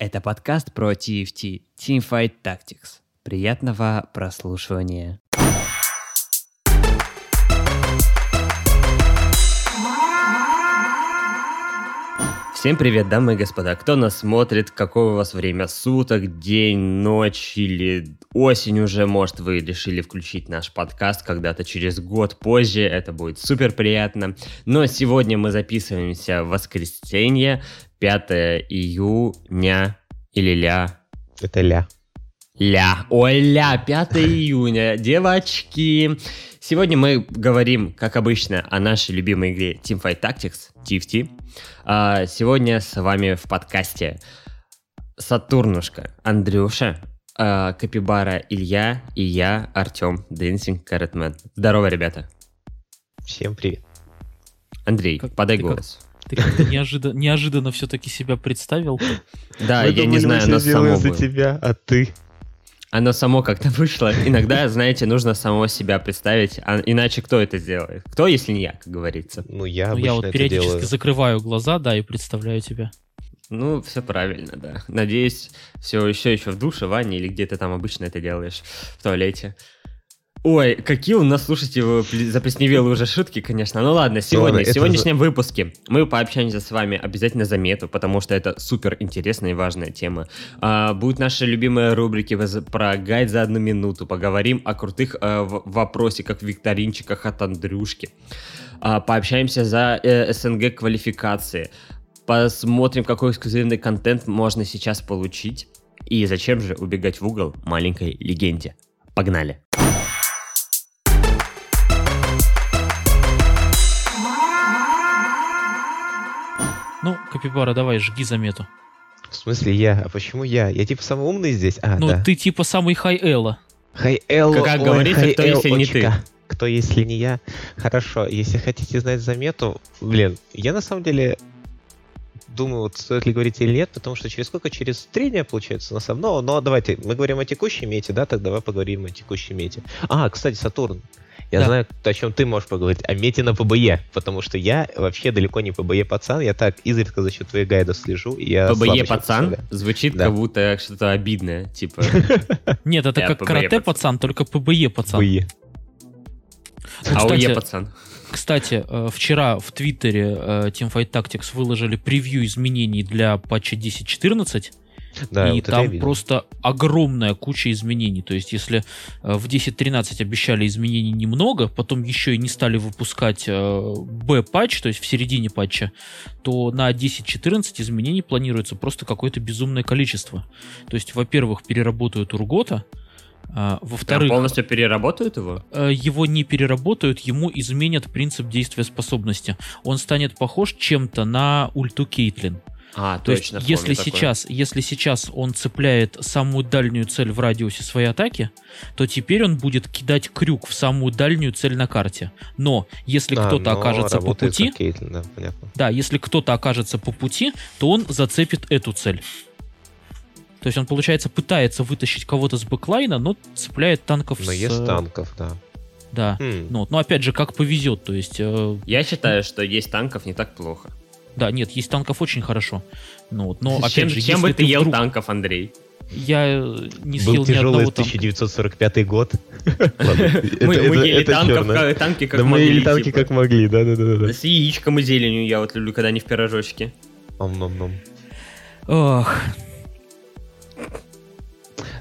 Это подкаст про TFT Teamfight Tactics. Приятного прослушивания. Всем привет, дамы и господа. Кто нас смотрит, какое у вас время суток, день, ночь или осень уже, может, вы решили включить наш подкаст когда-то через год позже, это будет супер приятно. Но сегодня мы записываемся в воскресенье, 5 июня или ля. Это ля. Ля. Ой, ля, 5 июня. Девочки. Сегодня мы говорим, как обычно, о нашей любимой игре Teamfight Tactics, TFT. А сегодня с вами в подкасте Сатурнушка, Андрюша, а, Капибара Илья и я, Артем, Dancing Carrotman. Здорово, ребята. Всем привет. Андрей, Как- подай ты как- голос. Ты как-то неожиданно, неожиданно все-таки себя представил. Да, я не знаю, мы оно всё сделаем само за тебя, а ты? Оно само как-то вышло. Иногда, знаете, нужно самого себя представить, а иначе кто это сделает? Кто, если не я, как говорится? Ну, я Ну, я вот это периодически делаю. закрываю глаза, да, и представляю тебя. Ну, все правильно, да. Надеюсь, все еще еще в душе, ванне или где ты там обычно это делаешь, в туалете. Ой, какие у нас, слушайте, заплесневелые уже шутки, конечно. Ну ладно, сегодня, это в сегодняшнем выпуске мы пообщаемся с вами обязательно за мету, потому что это супер интересная и важная тема. А, будут наши любимые рубрики про гайд за одну минуту. Поговорим о крутых в- вопросиках, викторинчиках от Андрюшки. А, пообщаемся за э, СНГ квалификации. Посмотрим, какой эксклюзивный контент можно сейчас получить. И зачем же убегать в угол маленькой легенде. Погнали. Ну, Капибара, давай, жги замету. В смысле я? А почему я? Я типа самый умный здесь? А, ну, да. ты типа самый хай Элла. Хай Эл, Как ой, говорится, хай кто, если не ты? Кто, если не я? Хорошо, если хотите знать замету, блин, я на самом деле думаю, вот стоит ли говорить или нет, потому что через сколько? Через три дня, получается, на самом Но, но давайте, мы говорим о текущей мете, да, так давай поговорим о текущей мете. А, кстати, Сатурн. Я Да. знаю, о чем ты можешь поговорить, о мете на ПБЕ, потому что я вообще далеко не ПБЕ пацан, я так изредка за счет твоих гайдов слежу, и я ПБЕ пацан звучит Да. как будто что-то обидное. Типа, Нет, это как карате пацан. только ПБЕ пацан. ПБЕ. АОЕ кстати, пацан. Кстати, э, вчера в Твиттере э, Teamfight Tactics выложили превью изменений для патча 10.14, Да, и вот там просто огромная куча изменений. То есть, если э, в 10.13 обещали изменений немного, потом еще и не стали выпускать э, B-патч, то есть в середине патча, то на 10.14 изменений планируется просто какое-то безумное количество. То есть, во-первых, переработают Ургота, а, Прям во-вторых, полностью переработают его? э, его не переработают, ему изменят принцип действия способности. Он станет похож чем-то на ульту Кейтлин. А, То точно. есть, если такое. сейчас, если сейчас он цепляет самую дальнюю цель в радиусе своей атаки, то теперь он будет кидать крюк в самую дальнюю цель на карте. Но если Да, кто-то но окажется по пути, Кейтлин, да, понятно. да, если кто-то окажется по пути, то он зацепит эту цель. То есть он, получается, пытается вытащить кого-то с backline а, но цепляет танков Но с... есть танков, да. Да. Хм, Ну, но опять же, как повезет. То есть, э, Я считаю, что есть танков не так плохо. Да, нет, есть танков очень хорошо. Ну, вот, но опять чем же, чем бы ты ел вдруг- танков, Андрей? Я э, не съел Был ни тяжелый одного танка. 1945 год. Мы ели танков, чёрно. как- танки как Да мы могли. ели танки типа. как могли, да-да-да. С яичком и зеленью я вот люблю, когда они в пирожочке. Ом-ном-ном. Ох.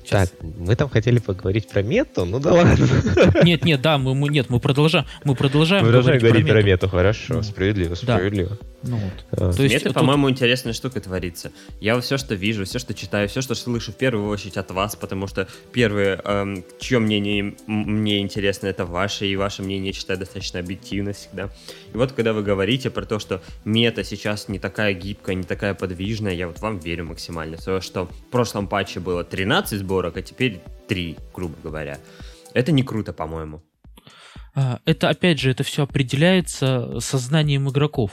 Так, Щас. мы там хотели поговорить про мету, ну да ладно. Нет, нет, да, мы, мы нет, мы продолжаем, мы продолжаем Мы продолжаем говорить про мету. мету, хорошо, Ну, справедливо, справедливо. Ну вот. А, То есть Это, тут- по-моему, интересная штука творится. Я все, что вижу, все, что читаю, все, что слышу в первую очередь от вас, потому что первое, эм, чье мнение мне интересно, это ваше, и ваше мнение, я считаю, достаточно объективно всегда. И вот, когда вы говорите про то, что мета сейчас не такая гибкая, не такая подвижная, я вот вам верю максимально. То, что в прошлом патче было 13 сборок, а теперь 3, грубо говоря. Это не круто, по-моему. а, это опять же, это все определяется сознанием игроков.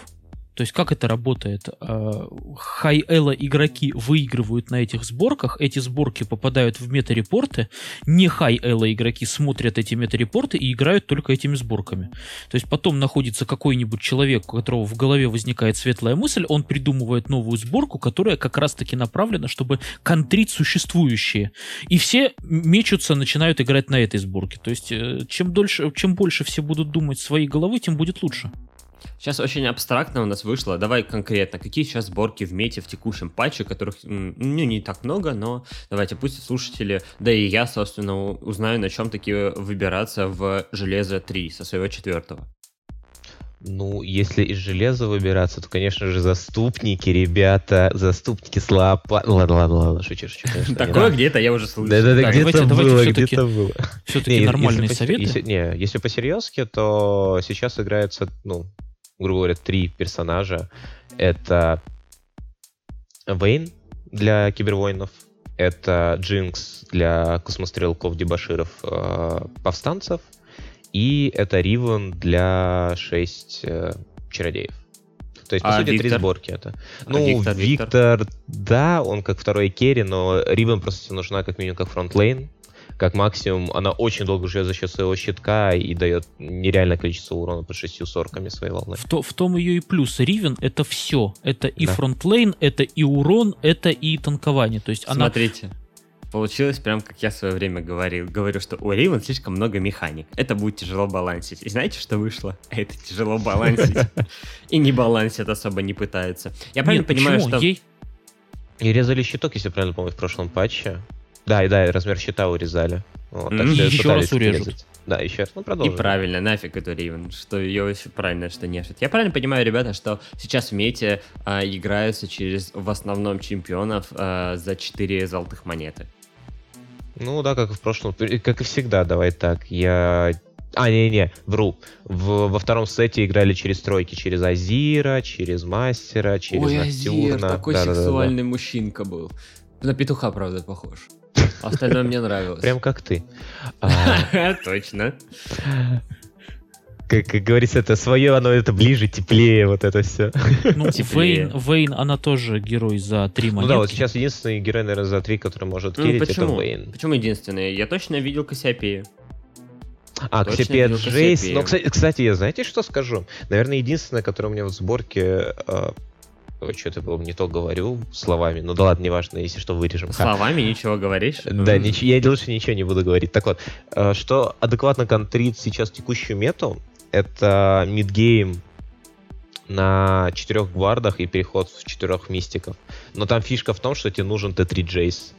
То есть как это работает? Хай-элла игроки выигрывают на этих сборках, эти сборки попадают в мета-репорты, не хай-элла игроки смотрят эти мета-репорты и играют только этими сборками. То есть потом находится какой-нибудь человек, у которого в голове возникает светлая мысль, он придумывает новую сборку, которая как раз-таки направлена, чтобы контрить существующие. И все мечутся, начинают играть на этой сборке. То есть э, чем, дольше, чем больше все будут думать своей головы, тем будет лучше. Сейчас очень абстрактно у нас вышло. Давай конкретно, какие сейчас сборки в мете в текущем патче, которых ну, не так много, но давайте пусть слушатели, да и я, собственно, узнаю, на чем такие выбираться в железо 3 со своего четвертого. Ну, если из железа выбираться, то, конечно же, заступники, ребята, заступники слабо... Ладно, ладно, ладно, шучу, шучу. Такое где-то я уже слышал. Да-да-да, где-то было, где-то было. Все-таки нормальные советы. Не, если по-серьезки, то сейчас играется, ну, грубо говоря, три персонажа. Это Вейн для кибервоинов, это Джинкс для космострелков, дебаширов, э, повстанцев, и это Ривен для 6 э, чародеев. То есть, по а сути, Виктор? три сборки это. А ну, Виктор, Виктор, Виктор, да, он как второй carry, но Ривен просто нужна как минимум как frontline как максимум она очень долго живет за счет своего щитка и дает нереальное количество урона под шестью сорками своей волны. В, то, в том ее и плюс. Ривен это все. Это и да. frontline, это и урон, это и танкование. То есть она... Смотрите, получилось прям как я в свое время говорил. Говорю, что у Ривен слишком много механик. Это будет тяжело балансить. И знаете, что вышло? Это тяжело балансить. И не балансит особо не пытается. Я правильно понимаю, что... И резали щиток, если правильно помню, в прошлом патче. Да, и да, размер щита урезали. Вот, так mm-hmm. еще раз урежут. Урезать. Да, еще раз. Ну, продолжим. И правильно, нафиг эту Ривен, что ее еще правильно, что нежит. Я правильно понимаю, ребята, что сейчас в мете а, играются через в основном чемпионов а, за 4 золотых монеты. Ну да, как и в прошлом, как и всегда, давай так. Я а, не-не, вру. В, во втором сете играли через тройки, через Азира, через Мастера, через Ой, Азир, такой да, сексуальный да, да, да. мужчинка был. На петуха, правда, похож. Остальное мне нравилось. Прям как ты. А, Точно. Как, как говорится, это свое, оно это ближе, теплее, вот это все. Ну, Вейн, Вейн, она тоже герой за три монетки. Ну да, вот сейчас единственный герой, наверное, за три, который может ну, кирить, это Вейн. Почему единственный? Я точно видел Кассиопею. А, Кассиопея Джейс. Но, кстати, кстати, я знаете, что скажу? Наверное, единственное, которое у меня в сборке э, что-то было не то говорю словами. Ну да ладно, неважно, если что, вырежем. Словами Ха. ничего говоришь? Да, нич- я лучше ничего не буду говорить. Так вот, э, что адекватно контрит сейчас текущую мету, это мидгейм на четырех гвардах и переход в четырех мистиков. Но там фишка в том, что тебе нужен Т3 Джейс.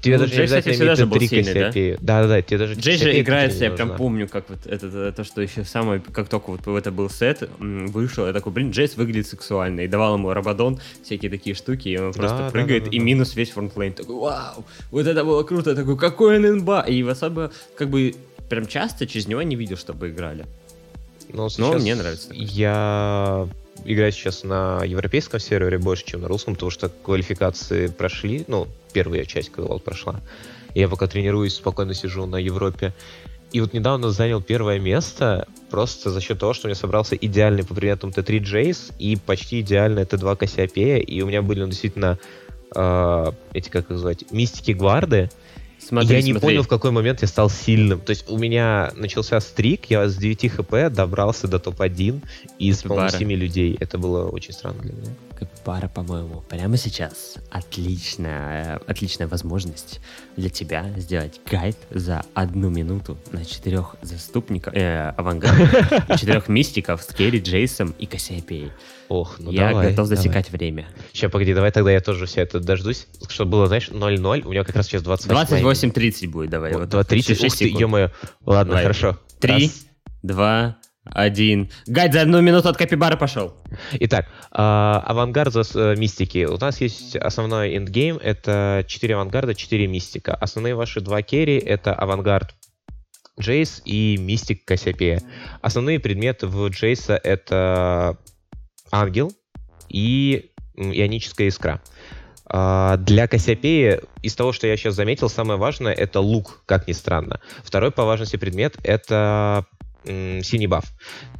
Тебе ну, даже Джей, не кстати, всегда же был сильный, да? Да, да, да, тебе даже Джей же играется, я прям помню, как вот это, это, то, что еще самое, как только вот это был сет, вышел, я такой, блин, Джейс выглядит сексуально, и давал ему Рабадон, всякие такие штуки, и он да, просто да, прыгает, да, да, и минус весь фронтлейн, такой, вау, вот это было круто, такой, какой он инба, и особо, как бы, прям часто через него не видел, чтобы играли. Но, Но мне нравится. Я играю сейчас на европейском сервере больше, чем на русском, потому что квалификации прошли, ну, первая часть Квалл прошла. Я пока тренируюсь, спокойно сижу на Европе. И вот недавно занял первое место просто за счет того, что у меня собрался идеальный по предметам Т3 Джейс и почти идеальный Т2 Кассиопея, и у меня были ну, действительно э, эти, как их называть, мистики гварды, Смотри, я не смотри. понял, в какой момент я стал сильным. То есть у меня начался стрик, я с 9 хп добрался до топ-1 из, по-моему, 7 людей. Это было очень странно для меня. Капибара, по-моему, прямо сейчас отличная, отличная возможность для тебя сделать гайд за одну минуту на четырех заступников, э, авангард, четырех мистиков с Керри, Джейсом и Кассиопеей. Ох, ну Я давай, готов засекать давай. время. Сейчас, погоди, давай тогда я тоже все это дождусь, чтобы было, знаешь, 0-0, у меня как раз сейчас 28. 28-30 будет, давай. Вот, 2.30, ух ты, ё Ладно, давай. хорошо. Три, два, один. Гайд за одну минуту от Капибары пошел. Итак, э, авангард за э, мистики. У нас есть основной endgame, это 4 авангарда, 4 мистика. Основные ваши два carry это авангард Джейс и мистик Кассиопея. Основные предметы в Джейса это ангел и ионическая искра. Uh, для Кассиопеи, из того, что я сейчас заметил, самое важное — это лук, как ни странно. Второй по важности предмет — это синий баф.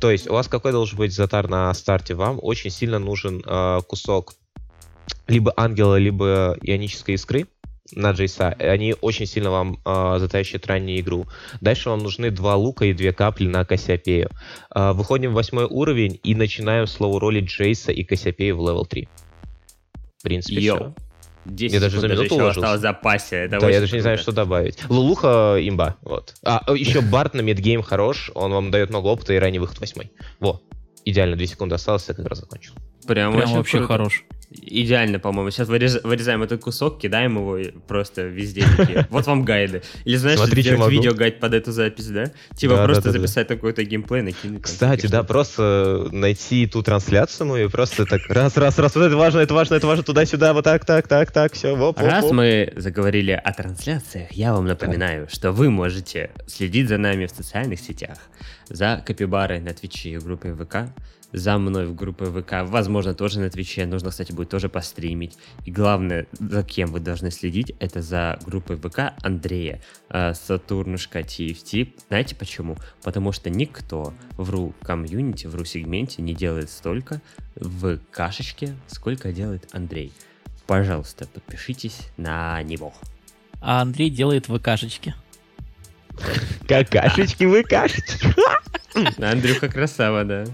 То есть у вас какой должен быть затар на старте? Вам очень сильно нужен э, кусок либо ангела, либо ионической искры на Джейса. Они очень сильно вам э, затащат раннюю игру. Дальше вам нужны два лука и две капли на Кассиопею. Э, выходим в восьмой уровень и начинаем slow roll ить Джейса и Кассиопею в level 3. В принципе, Йоу. все. 10 Я даже за минуту еще уложился. осталось в запасе. Это Да, я даже не знаю, что добавить. Лулуха имба. Вот. А, еще Барт на мидгейм хорош. Он вам дает много опыта и ранний выход восьмой. Во. Идеально, 2 секунды осталось, я как раз закончил. Прям, Прям вообще круто. хорош. Идеально, по-моему. Сейчас вырез- вырезаем этот кусок, кидаем его просто везде. такие, Вот вам гайды. Или знаешь, Смотри, сделать что могу. видео-гайд под эту запись, да? Типа Да, просто да, да, да. записать такой-то геймплей, накинуть. Кстати, да, просто найти ту трансляцию мою и просто так раз, раз, раз, вот это важно, это важно, это важно, туда-сюда, вот так, так, так, так, все, воп, Раз воп. мы заговорили о трансляциях, я вам напоминаю, что вы можете следить за нами в социальных сетях, за Капибарой на Твиче и в группе ВК, за мной в группе ВК, возможно, тоже на Твиче, нужно, кстати, будет тоже постримить. И главное, за кем вы должны следить, это за группой ВК Андрея, э, Сатурнушка TFT. Знаете почему? Потому что никто в ру комьюнити, в ру сегменте не делает столько в кашечке, сколько делает Андрей. Пожалуйста, подпишитесь на него. А Андрей делает ВКшечки. Какашечки вы кашечки. Андрюха красава, да.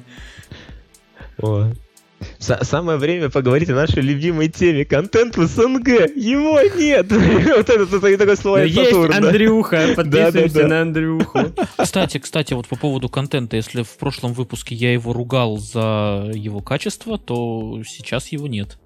Самое время поговорить о нашей любимой теме. Контент в СНГ. Его нет. Вот это вот такое слово есть. Андрюха, подписываемся на Андрюху. Кстати, кстати, вот по поводу контента, если в прошлом выпуске я его ругал за его качество, то сейчас его нет.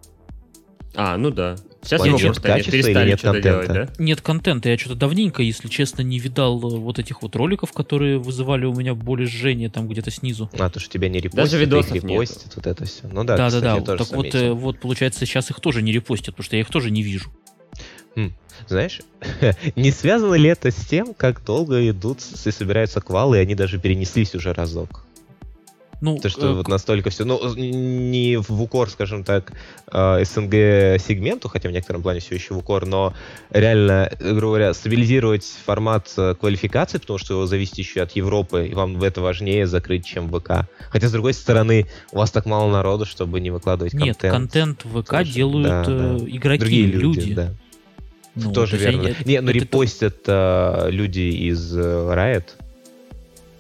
А, ну да. Сейчас его нет просто нет, качества или перестали нет что-то делать, контента? да? Нет контента, я что-то давненько, если честно, не видал э, вот этих вот роликов, которые вызывали у меня боль и жжение там где-то снизу. А, то, что тебя не репостят, Даже их видосов репостят, вот это все. Ну да, Да, да, кстати, да. тоже Так вот, заметил. э, вот, получается, сейчас их тоже не репостят, потому что я их тоже не вижу. Знаешь, не связано ли это с тем, как долго идут и собираются квалы, и они даже перенеслись уже разок? Ну, То, что э, вот настолько все, ну, не в укор, скажем так, э, СНГ сегменту, хотя в некотором плане все еще в укор, но реально, э, грубо говоря, стабилизировать формат э, квалификации, потому что его зависит еще от Европы, и вам это важнее закрыть, чем ВК. Хотя, с другой стороны, у вас так мало народу, чтобы не выкладывать Нет, контент. контент в ВК Тоже, делают да, э, да. игроки, Другие люди, люди. да. Ну, Тоже то верно. они- Не, ну это- репостят э, люди из э, Riot.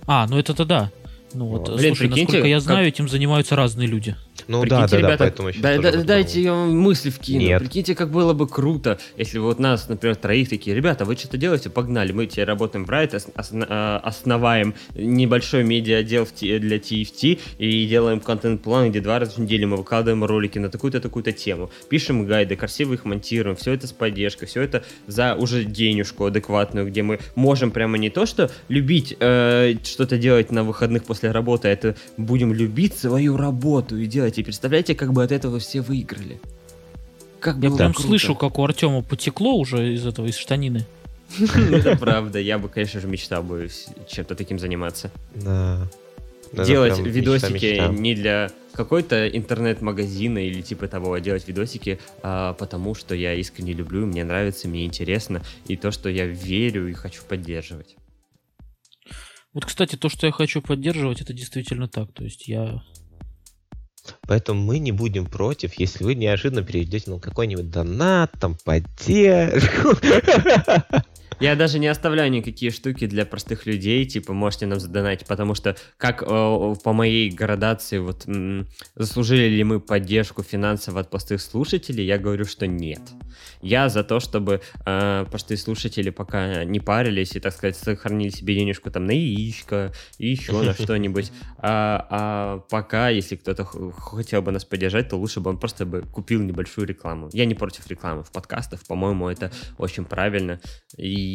А, ну это-то да. Ну вот, О, блин, слушай, прикиньте, насколько я как- знаю, этим занимаются разные люди. Ну Прикиньте, да, да, да, ребята, поэтому еще да- да- дайте вам мысли вкину. Нет. Прикиньте, как было бы круто, если вот нас, например, троих такие, ребята, вы что-то делаете, погнали, мы теперь работаем в Riot, ос- э, основаем небольшой медиа-отдел в для TFT и делаем контент-план, где два раза в неделю мы выкладываем ролики на такую-то, такую-то тему, пишем гайды, красиво их монтируем, все это с поддержкой, все это за уже денежку адекватную, где мы можем прямо не то, что любить э, что-то делать на выходных после работы, а это будем любить свою работу и делать. И представляете, как бы от этого все выиграли. Как Я прям круто. слышу, как у Артема потекло уже из этого, из штанины. Это правда. Я бы, конечно же, мечтал бы чем-то таким заниматься. Да. Делать видосики не для какой-то интернет-магазина или типа того, а делать видосики, а, потому что я искренне люблю, мне нравится, мне интересно, и то, что я верю и хочу поддерживать. Вот, кстати, то, что я хочу поддерживать, это действительно так. То есть я... Поэтому мы не будем против, если вы неожиданно перейдете на какой-нибудь донат, там, поддержку. Я даже не оставляю никакие штуки для простых людей, типа можете нам задонатить, потому что как э, по моей градации, вот заслужили ли мы поддержку финансово от простых слушателей, я говорю, что нет. Я за то, чтобы э, простые слушатели пока не парились и, так сказать, сохранили себе денежку там на яичко и еще на что-нибудь. А, а пока, если кто-то хотел бы нас поддержать, то лучше бы он просто бы купил небольшую рекламу. Я не против рекламы в подкастах, по-моему, это очень правильно. И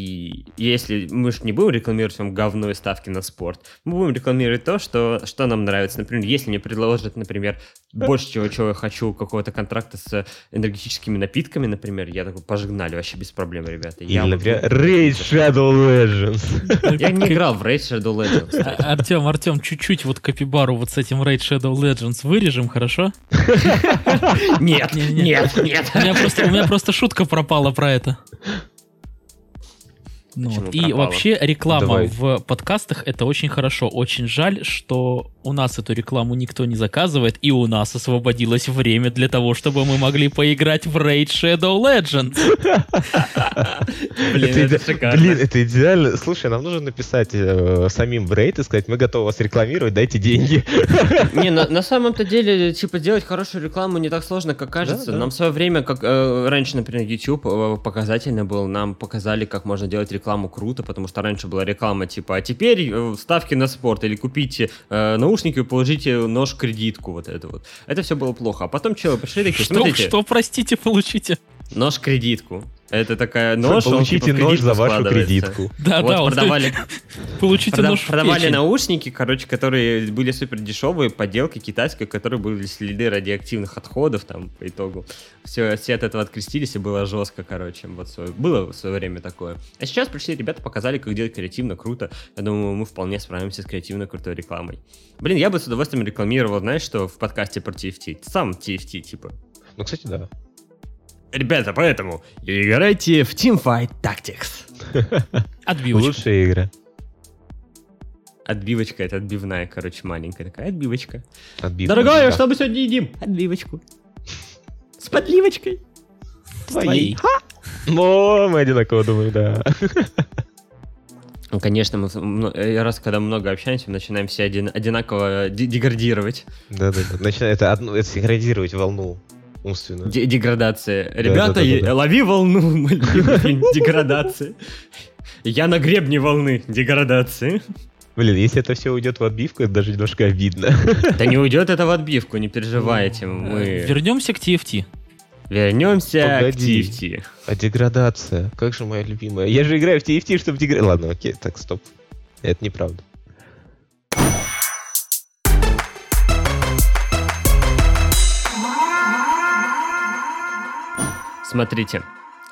если мы же не будем рекламировать вам говно и ставки на спорт, мы будем рекламировать то, что, что нам нравится. Например, если мне предложат, например, больше чего, чего я хочу, какого-то контракта с энергетическими напитками, например, я такой, пожигнали, вообще без проблем, ребята. Или, Я, например, Raid Shadow Legends. я не играл в Raid Shadow Legends, кстати. Артем, Артем, чуть-чуть вот капибару вот с этим Raid Shadow Legends вырежем, хорошо? Нет, нет, нет. У меня просто шутка пропала про это. Ну, Почему вот. И пропало? вообще реклама Давай. в подкастах это очень хорошо. Очень жаль, что у нас эту рекламу никто не заказывает, и у нас освободилось время для того, чтобы мы могли поиграть в Raid Shadow Legends. Блин, это, шикарно. Блин, это идеально. Слушай, нам нужно написать э, самим в рейд и сказать, мы готовы вас рекламировать, дайте деньги. Не, на, на самом-то деле, типа, делать хорошую рекламу не так сложно, как кажется. да. Нам в свое время, как э, раньше, например, YouTube э, показательно был, нам показали, как можно делать рекламу круто, потому что раньше была реклама, типа, а теперь э, ставки на спорт, или купите э, наушники положите нож-кредитку, вот это вот. Это все было плохо. А потом челы пришли такие, Что, смотрите, что, простите, получите? Нож-кредитку. Это такая нож, он, Получите типа, в нож за кредитку вашу кредитку. Да, вот да, вот продавали, получите Прода- нож продавали печень. наушники, короче, которые были супер дешевые, подделки китайской, которые были следы радиоактивных отходов там по итогу. Все, все от этого открестились и было жестко, короче. Вот свое- было в свое время такое. А сейчас пришли ребята, показали, как делать креативно, круто. Я думаю, мы вполне справимся с креативно крутой рекламой. Блин, я бы с удовольствием рекламировал, знаешь, что в подкасте про TFT. Сам TFT, типа. Ну, кстати, да. Ребята, поэтому играйте в Teamfight Tactics. Отбивочка. Лучшая игра. Отбивочка, это отбивная, короче, маленькая такая отбивочка. Отбивка. Дорогая, Да. что мы сегодня едим? Отбивочку. С подливочкой. Твоей. О, мы одинаково думаем, да. Ну, конечно, мы э, раз, когда много общаемся, мы начинаем все один- одинаково де- деградировать. Да-да-да. Начинает это, одну, это синхронизировать волну умственную. Де- деградация. Ребята, да-да-да-да. е- лови волну, мой любимый фильм, деградация. Я на гребне волны, деградации. Блин, если это все уйдет в отбивку, это даже немножко обидно. Да не уйдет это в отбивку, не переживайте. Э, Мы Вернемся к TFT. вернемся Погоди. к TFT. А деградация, как же моя любимая. Я же играю в TFT, чтобы деградировать. Ладно, окей, так, стоп. Это неправда. Смотрите,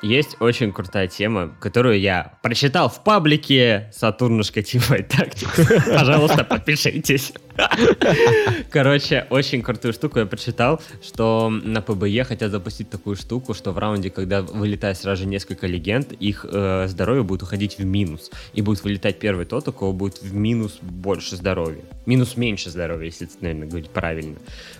есть очень крутая тема, которую я прочитал в паблике Сатурнушка Teamfight Tactics. Пожалуйста, подпишитесь. Короче, очень крутую штуку я прочитал, что на ПБЕ хотят запустить такую штуку, что в раунде, когда вылетает сразу же несколько легенд, их э, здоровье будет уходить в минус. И будет вылетать первый тот, у кого будет в минус больше здоровья. Минус меньше здоровья, если, наверное, говорить правильно.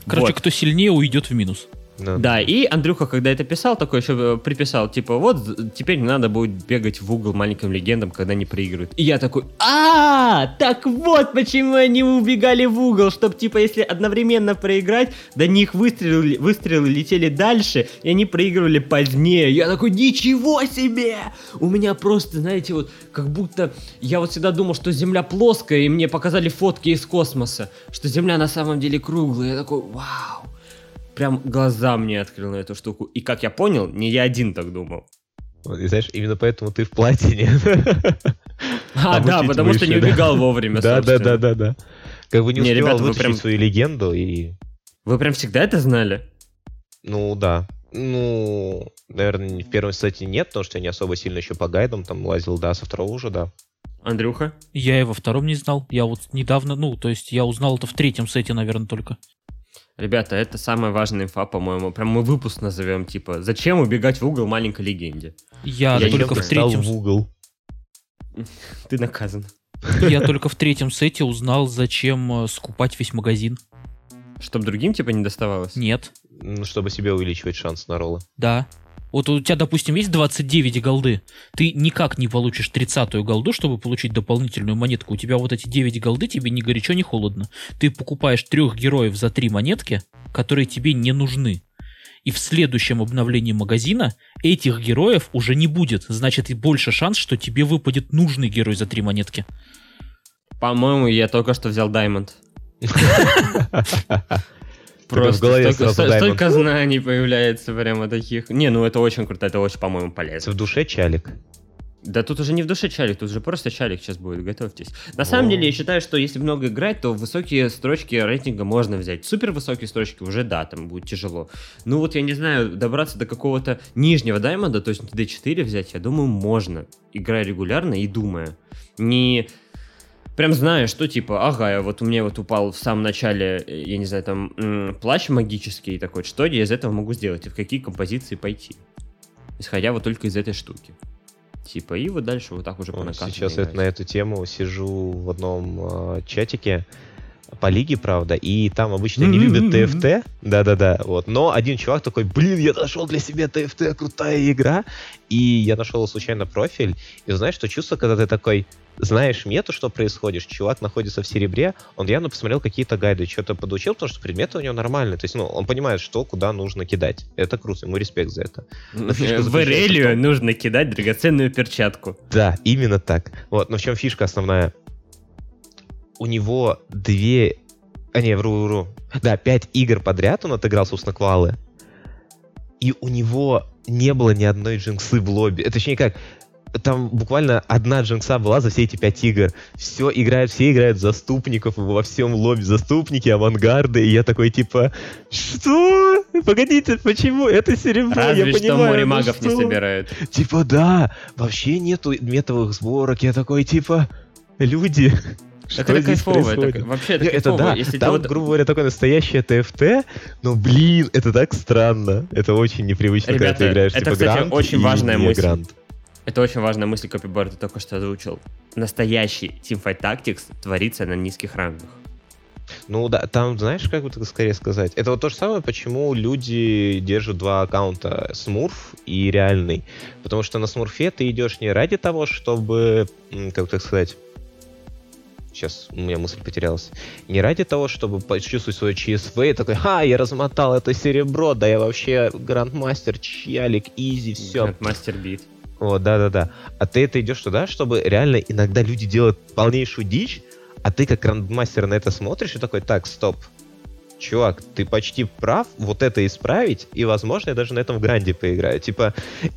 Короче, Вот. кто сильнее, уйдет в минус. Ну, Да, и Андрюха, когда это писал, такой еще э, приписал, типа, вот теперь не надо будет бегать в угол маленьким легендам, когда они проигрывают. И я такой, а, так вот почему они убегали в угол, чтобы, типа, если одновременно проиграть, до них выстрелы, выстрелы летели дальше, и они проигрывали позднее. Я такой, ничего себе! У меня просто, знаете, вот, как будто я вот всегда думал, что Земля плоская, и мне показали фотки из космоса, что Земля на самом деле круглая. Я такой, вау! Прям глаза мне открыл на эту штуку. И как я понял, не я один так думал. Вот, И знаешь, именно поэтому ты в платине. А, да, Обучить потому что не выше, да. убегал вовремя, Да, да, да, да, да. Как бы не Не, успевал ребята, вы вытащить прям- свою легенду и... Вы прям всегда это знали? Ну, да. Ну, наверное, в первом сете нет, потому что я не особо сильно еще по гайдам там лазил, да, со второго уже, да. Андрюха? Я и во втором не знал. Я вот недавно, ну, то есть я узнал это в третьем сете, наверное, только. Ребята, это самая важная инфа, по-моему. Прям мы выпуск назовем, типа, зачем убегать в угол маленькой легенде? Я, Я только в третьем, в угол. Ты наказан. я только в третьем сете узнал, зачем э, скупать весь магазин. Чтоб другим, типа, не доставалось? Нет, Ну, чтобы себе увеличивать шанс на роллы. да. Вот у тебя, допустим, есть 29 голды. Ты никак не получишь 30-ю голду, чтобы получить дополнительную монетку. У тебя вот эти 9 голды, тебе ни горячо, ни холодно. Ты покупаешь трех героев за три монетки, которые тебе не нужны. И в следующем обновлении магазина этих героев уже не будет. Значит, и больше шанс, что тебе выпадет нужный герой за три монетки. По-моему, я только что взял Даймонд. в голове столько, сразу столько знаний появляется прямо таких. Не, ну это очень круто, это очень, по-моему, полезно. В душе чалик. Да тут уже не в душе чалик, тут уже просто чалик сейчас будет, готовьтесь. На самом О. деле, я считаю, что если много играть, то высокие строчки рейтинга можно взять. Супер высокие строчки уже, да, там будет тяжело. Ну вот, я не знаю, добраться до какого-то нижнего даймонда, то есть D4 взять, я думаю, можно. Играя регулярно и думая. Не прям зная, что типа, ага, я вот у меня вот упал в самом начале, я не знаю, там, м, плащ магический такой, что я из этого могу сделать и в какие композиции пойти. Исходя вот только из этой штуки. типа, и вот дальше вот так уже по Вот накатанной Сейчас играть. на эту тему сижу в одном э, чатике по лиге, правда, и там обычно не любят. ТФТ, да-да-да, вот, но один чувак такой, блин, я нашел для себя ТФТ, крутая игра, и я нашел случайно профиль, и знаешь, что чувство, когда ты такой, знаешь мету, что происходит, чувак находится в серебре, он явно посмотрел какие-то гайды, что-то подучил, потому что предметы у него нормальные, то есть, ну, он понимает, что, куда нужно кидать, это круто, ему респект за это. Фишка В Эрелию нужно кидать драгоценную перчатку. Да, именно так. Вот, но в чем фишка основная? У него две... А, не, вру, вру. Да, пять игр подряд он отыграл, собственно, квалы. И у него не было ни одной джинксы в лобби. Точнее как, там буквально одна джинкса была за все эти пять игр. Все играют, все играют заступников, во всем лобби заступники, авангарды, и я такой типа, что? Погодите, почему? Это серебро, Разве я что понимаю, море ну магов не что?» собирают. Типа, да, вообще нету метовых сборок. Я такой, типа, люди, что это здесь кайфово. происходит? Вообще это кайфово. да, Если там, вот- грубо говоря, такое настоящее ТФТ, но, блин, это так странно. Это очень непривычно, когда Ребята, ты играешь, это, типа, кстати, грант очень и важная не мысль. грант. Это очень важная мысль, Копибор, ты только что озвучил. Настоящий Teamfight Tactics творится на низких рангах. Ну да, там, знаешь, как бы так скорее сказать, это вот то же самое, почему люди держат два аккаунта, Смурф и реальный. Потому что на Смурфе ты идешь не ради того, чтобы, как так сказать, сейчас у меня мысль потерялась, не ради того, чтобы почувствовать свое ЧСВ и такой, ха, я размотал это серебро, да я вообще грандмастер, чьялик, изи, все, Мастер бит. вот, да-да-да. А ты это идешь туда, чтобы реально иногда люди делают полнейшую дичь, а ты как грандмастер на это смотришь и такой, так, стоп. Чувак, ты почти прав, вот это исправить, и, возможно, я даже на этом в гранде поиграю. Типа,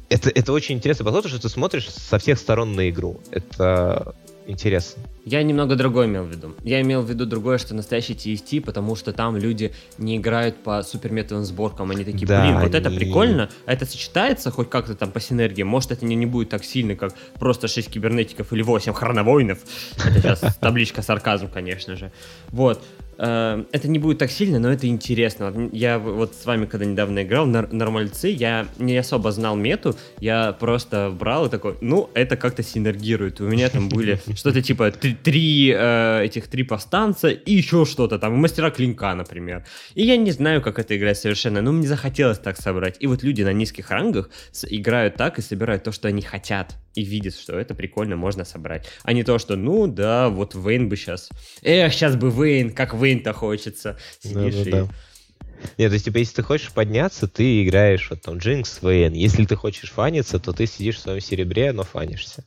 это, это очень интересно, потому что ты смотришь со всех сторон на игру. Это интересно. Я немного другое имел в виду. Я имел в виду другое, что настоящий TFT, потому что там люди не играют по суперметовым сборкам. Они такие, Да, блин, вот это они- прикольно, а это сочетается хоть как-то там по синергии. Может, это не, не будет так сильно, как просто 6 кибернетиков или 8 хроновоинов. Это сейчас табличка сарказм, конечно же. Вот. Э, Это не будет так сильно, но это интересно. Я вот с вами, когда недавно играл, на нормальцы, я не особо знал мету, я просто брал и такой, ну, это как-то синергирует. У меня там были что-то типа три, э, этих три повстанца и еще что-то там, мастера клинка, например. И я не знаю, как это играть совершенно, но мне захотелось так собрать. И вот люди на низких рангах играют так и собирают то, что они хотят. И видят, что это прикольно, можно собрать. А не то, что, ну да, вот Вейн бы сейчас. Эх, сейчас бы Вейн, как Вейн-то хочется. Сидишь и... Да-да-да. Нет, то есть, типа, если ты хочешь подняться, ты играешь вот там Джинкс, Вейн. Если ты хочешь фаниться, то ты сидишь в своем серебре, но фанишься.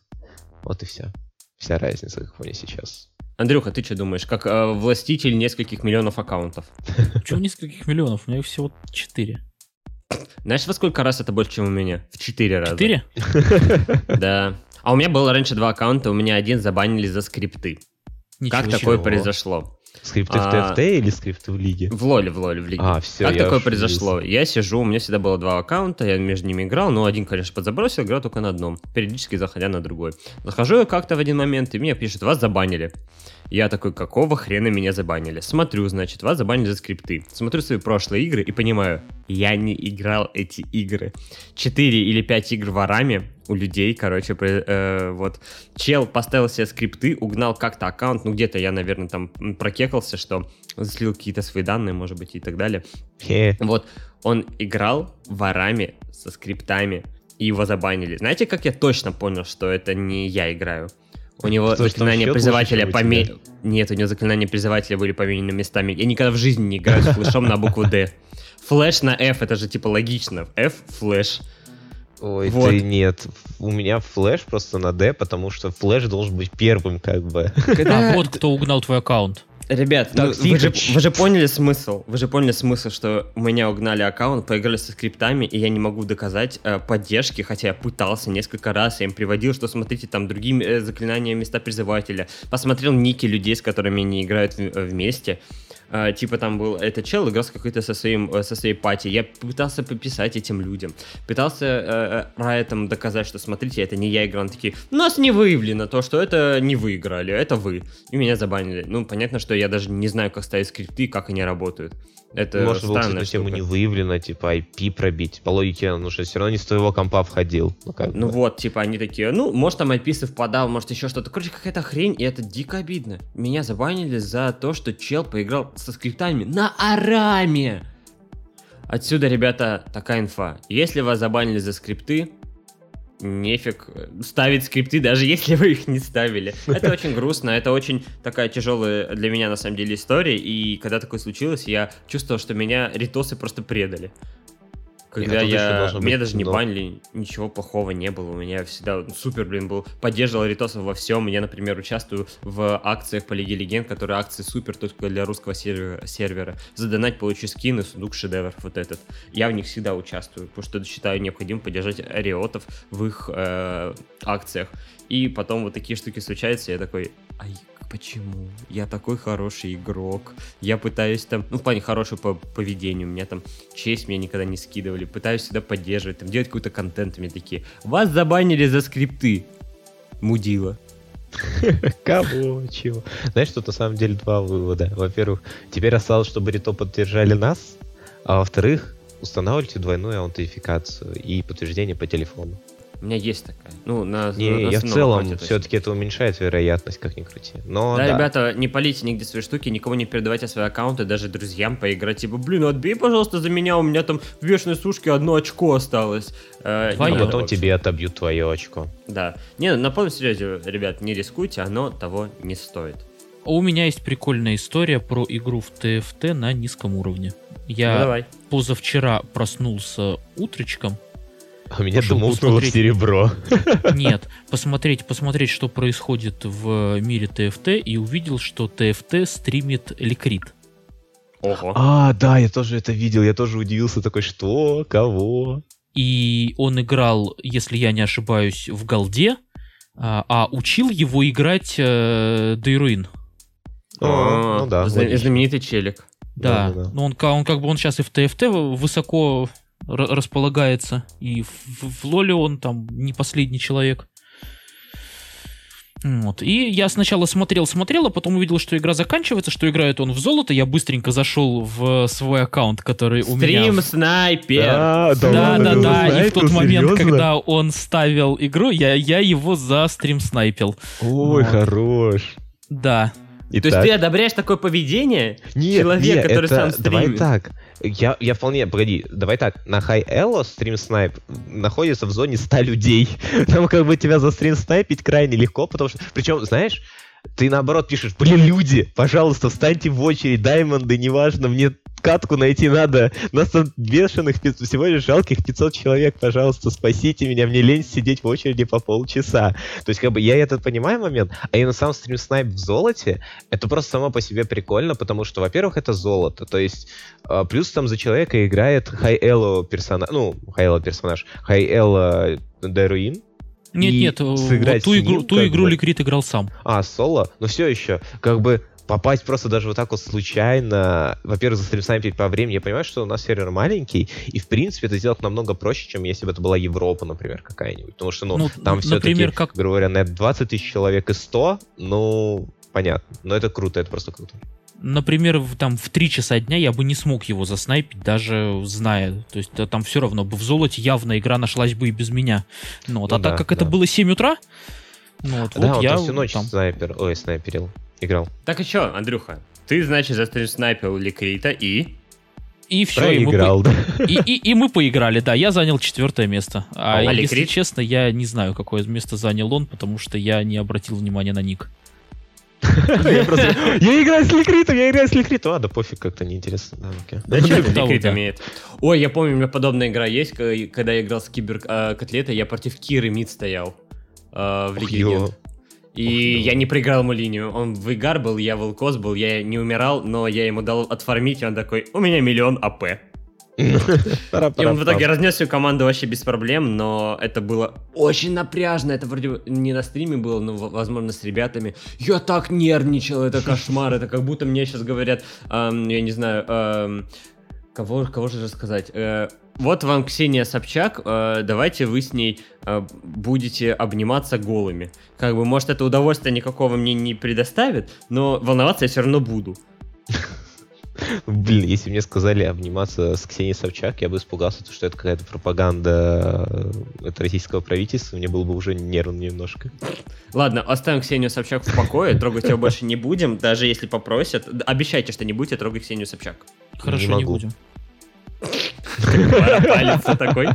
Вот и все. Вся разница, как мне сейчас. Андрюха, ты что думаешь? Как э, властитель нескольких миллионов аккаунтов. Почему нескольких миллионов? У меня их всего четыре. Знаешь, во сколько раз это больше, чем у меня? В четыре раза. Четыре? Да. А у меня было раньше два аккаунта, у меня один забанили за скрипты. Ничего как такое Чего? произошло? Скрипты А, в ТФТ или скрипты в лиге? В лоле, в лоле, в лиге. А, все, как такое произошло? Я сижу, у меня всегда было два аккаунта, я между ними играл, но один, конечно, подзабросил, играл только на одном, периодически заходя на другой. Захожу я как-то в один момент, и мне пишут, вас забанили. Я такой, какого хрена меня забанили? Смотрю, значит, вас забанили за скрипты. Смотрю свои прошлые игры и понимаю, я не играл эти игры. Четыре или пять игр ворами у людей, короче, э, вот. Чел поставил себе скрипты, угнал как-то аккаунт, ну где-то я, наверное, там прокекался, что слил какие-то свои данные, может быть, и так далее. Вот, он играл ворами со скриптами, и его забанили. Знаете, как я точно понял, что это не я играю? У него Потому заклинания призывателя поме... Нет, у него заклинания призывателя были поменены местами. Я никогда в жизни не играю с флешом на букву D. Флэш на F, это же типа логично. F, flash. Ой, Вот. ты нет. У меня flash просто на D, потому что flash должен быть первым, как бы. А вот кто угнал твой аккаунт. Ребят, ну, вы, же, вы же поняли смысл. Вы же поняли смысл, что у меня угнали аккаунт, поиграли со скриптами, и я не могу доказать э, поддержки, хотя я пытался несколько раз, я им приводил, что смотрите, там другие э, заклинания места призывателя. Посмотрел ники людей, с которыми они играют в- э, вместе. Э, типа там был этот чел играл с какой-то со своим э, со своей пати. Я пытался пописать этим людям, пытался э, э, Райтом доказать, что смотрите, это не я играл. Они такие, у нас не выявлено то, что это не вы играли, это вы. И меня забанили. Ну, понятно, что я даже не знаю, как ставить скрипты, как они работают. Это Может, странная кстати, тему не выявлено, типа IP пробить. По логике, ну что, все равно не с твоего компа входил. Ну, как Ну бы. вот, типа, они такие, ну, может, там IP совпадал, может, еще что-то. Короче, какая-то хрень, и это дико обидно. Меня забанили за то, что чел поиграл со скриптами на Араме. Отсюда, ребята, такая инфа. Если вас забанили за скрипты, нефиг ставить скрипты, даже если вы их не ставили. Это очень грустно, это очень такая тяжелая для меня, на самом деле, история, и когда такое случилось, я чувствовал, что меня ритосы просто предали. Когда еще я... Меня быть, даже не банили, ничего плохого не было. У меня всегда супер, блин, был. Поддерживал ритосов во всем. Я, например, участвую в акциях по Лиге Легенд, которые акции супер только для русского сервера. сервера. Задонать, получи скины, сундук шедевр, вот этот. Я в них всегда участвую, потому что считаю необходимо поддержать ариотов в их э, акциях. И потом вот такие штуки случаются, я такой, ай, почему? Я такой хороший игрок. Я пытаюсь там, ну, в плане хорошего по поведению, у меня там честь меня никогда не скидывали. Пытаюсь всегда поддерживать, там, делать какой-то контент, мне такие, вас забанили за скрипты. Мудила. Кого? Чего? Знаешь, тут на самом деле два вывода. Во-первых, теперь осталось, чтобы рито поддержали нас, а во-вторых, устанавливайте двойную аутентификацию и подтверждение по телефону. У меня есть такая. Ну, на, Не, на я в целом все-таки это уменьшает вероятность, как ни крути. Но Да, да, ребята, не полите нигде свои штуки, никого не передавайте свои аккаунты, даже друзьям поиграть. Типа, блин, отбей, пожалуйста, за меня, у меня там в вечной сушке одно очко осталось. Э, а надо потом вообще. тебе отобьют твое очко. Да. Не, на полном серьезе, ребят, не рискуйте, оно того не стоит. А У меня есть прикольная история про игру в ТФТ на низком уровне. Ну, Я давай. позавчера проснулся утречком. А меня Пошел домутнуло в посмотреть. серебро. Нет, посмотреть, посмотреть, что происходит в мире ТФТ, и увидел, что ТФТ стримит Ликрит. Ого. А, да, я тоже это видел, я тоже удивился, такой, что, кого? И он играл, если я не ошибаюсь, в голде, а, а учил его играть э, Дейруин. А, ну да, знаменитый челик. Да, но он, он как бы он сейчас и в ТФТ высоко располагается, и в, в Лоле он там не последний человек. Вот. И я сначала смотрел-смотрел, а потом увидел, что игра заканчивается, что играет он в золото. Я быстренько зашел в свой аккаунт, который у меня... Стрим снайпер. Да, ладно, да, ты да. И в тот момент, серьезно? когда он ставил игру, я, я его за стрим снайпил. Ой, Вот. хорош. Да. То есть Итак, ты одобряешь такое поведение? Нет, человек, нет, который это- сам Давай стримит. так. Я, я вполне, погоди, давай так. На High Elo стрим снайп находится в зоне 100 людей. Там как бы тебя за стрим снайпить крайне легко, потому что... Причем, знаешь, ты наоборот пишешь, блин, люди, пожалуйста, встаньте в очередь, даймонды, неважно, мне катку найти надо. Нас там бешеных, всего лишь жалких 500 человек, пожалуйста, спасите меня, мне лень сидеть в очереди по полчаса. То есть, как бы, я этот понимаю момент, а и на самом стрим снайп в золоте, это просто само по себе прикольно, потому что, во-первых, это золото, то есть, а, плюс там за человека играет Elo персонаж, ну, Elo персонаж, High Elo Деруин, Нет, нет, э, сыграть ту игру, ним, ту игру бы. Ликрит играл сам. а, соло, но все еще, как бы попасть просто даже вот так вот случайно, во-первых, застримснайпить по времени, я понимаю, что у нас сервер маленький, и, в принципе, это сделать намного проще, чем если бы это была Европа, например, какая-нибудь, потому что, ну, Ну, там все-таки, например, как- грубо говоря, нет 20 тысяч человек и 100, ну, понятно, но это круто, это просто круто. Например, в, там в 3 часа дня я бы не смог его заснайпить, даже зная. То есть там все равно бы в золоте явно игра нашлась бы и без меня. Ну, вот, Ну а так да, как это да. было 7 утра, ну, вот, да, вот он я всю ночь там- снайпер, ой, снайперил, играл. Так и чё, Андрюха? Ты, значит, за стрим снайпер Ликрита и... И все, и мы, Проиграл, да. и, и- и мы поиграли, да, я занял четвертое место. А, А если Ликрит? честно, я не знаю, какое место занял он, потому что я не обратил внимания на ник. Я играю с Ликритом, я играю с Ликритом. А, да пофиг, как-то неинтересно. Да, что Ликрит имеет? Ой, я помню, у меня подобная игра есть, когда я играл с кибер э, котлетой, я против Киры Мид стоял э, в. Легенд. И ё. я не проиграл ему линию. Он в Игар был, я в Илкос был, я не умирал, но я ему дал отфармить, и он такой, у меня миллион АП. И он в итоге разнес всю команду вообще без проблем, но это было очень напряжно. Это вроде не на стриме было, но, возможно, с ребятами. Я так нервничал, это кошмар. Это как будто мне сейчас говорят, ам, я не знаю, ам, кого, кого же рассказать. Э, вот вам Ксения Собчак, э, давайте вы с ней э, будете обниматься голыми. Как бы, может, это удовольствие никакого мне не предоставит, но волноваться я все равно буду. Блин, если мне сказали обниматься с Ксенией Собчак, я бы испугался, что это какая-то пропаганда э, от российского правительства, мне было бы уже нервно немножко. Ладно, оставим Ксению Собчак в покое, трогать ее больше не будем, даже если попросят. Обещайте, что не будете трогать Ксению Собчак. Хорошо, Не не, будем. Палец такой.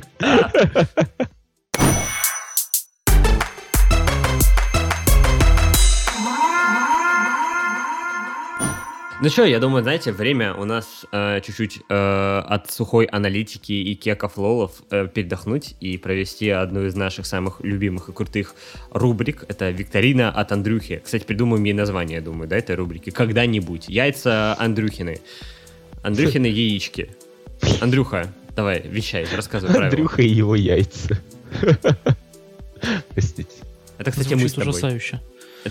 Ну что, я думаю, знаете, время у нас э, чуть-чуть э, от сухой аналитики и кеков лолов э, передохнуть и провести одну из наших самых любимых и крутых рубрик. Это викторина от Андрюхи. Кстати, придумаем ей название, я думаю, да, этой рубрики. Когда-нибудь. Яйца Андрюхины. Андрюхины яички. Андрюха, давай, вещай, рассказывай правила. Андрюха и его яйца. Простите. Это, кстати, мы с тобой. ужасающе.